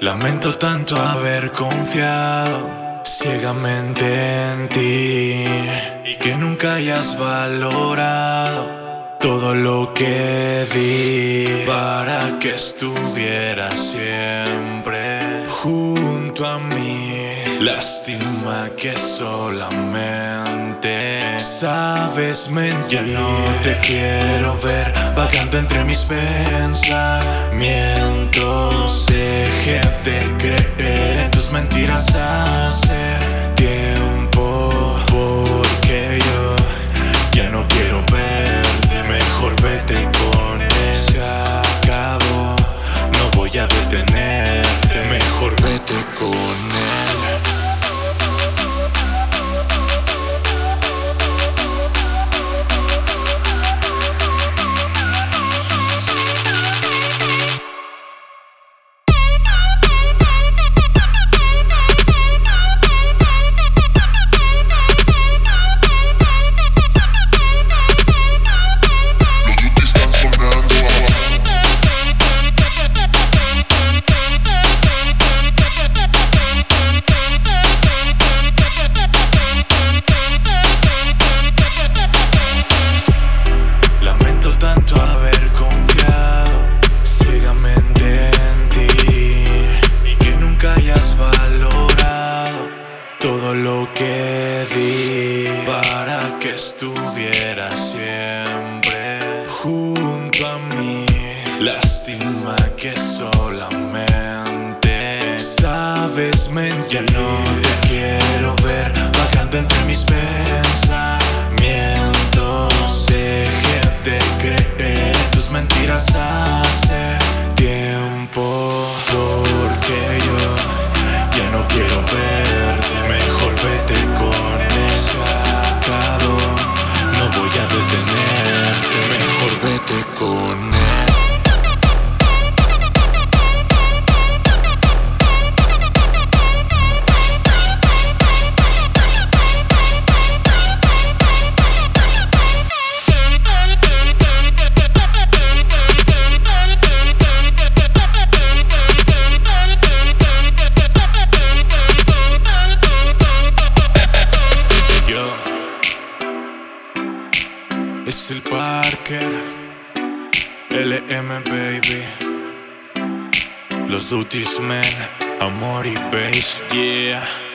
Lamento tanto haber confiado ciegamente en ti y que nunca hayas valorado todo lo que di para que estuvieras siempre junto a mí. Lástima que solamente sabes mentir. Ya no te quiero ver vagando entre mis pensamientos. que te crees. Estuvieras siempre junto a mí. Lástima que solamente sabes mentir. Ya no te quiero ver vagando entre mis pensamientos. Yo. Es el Parker LM baby. Los duties men Amor y base Yeah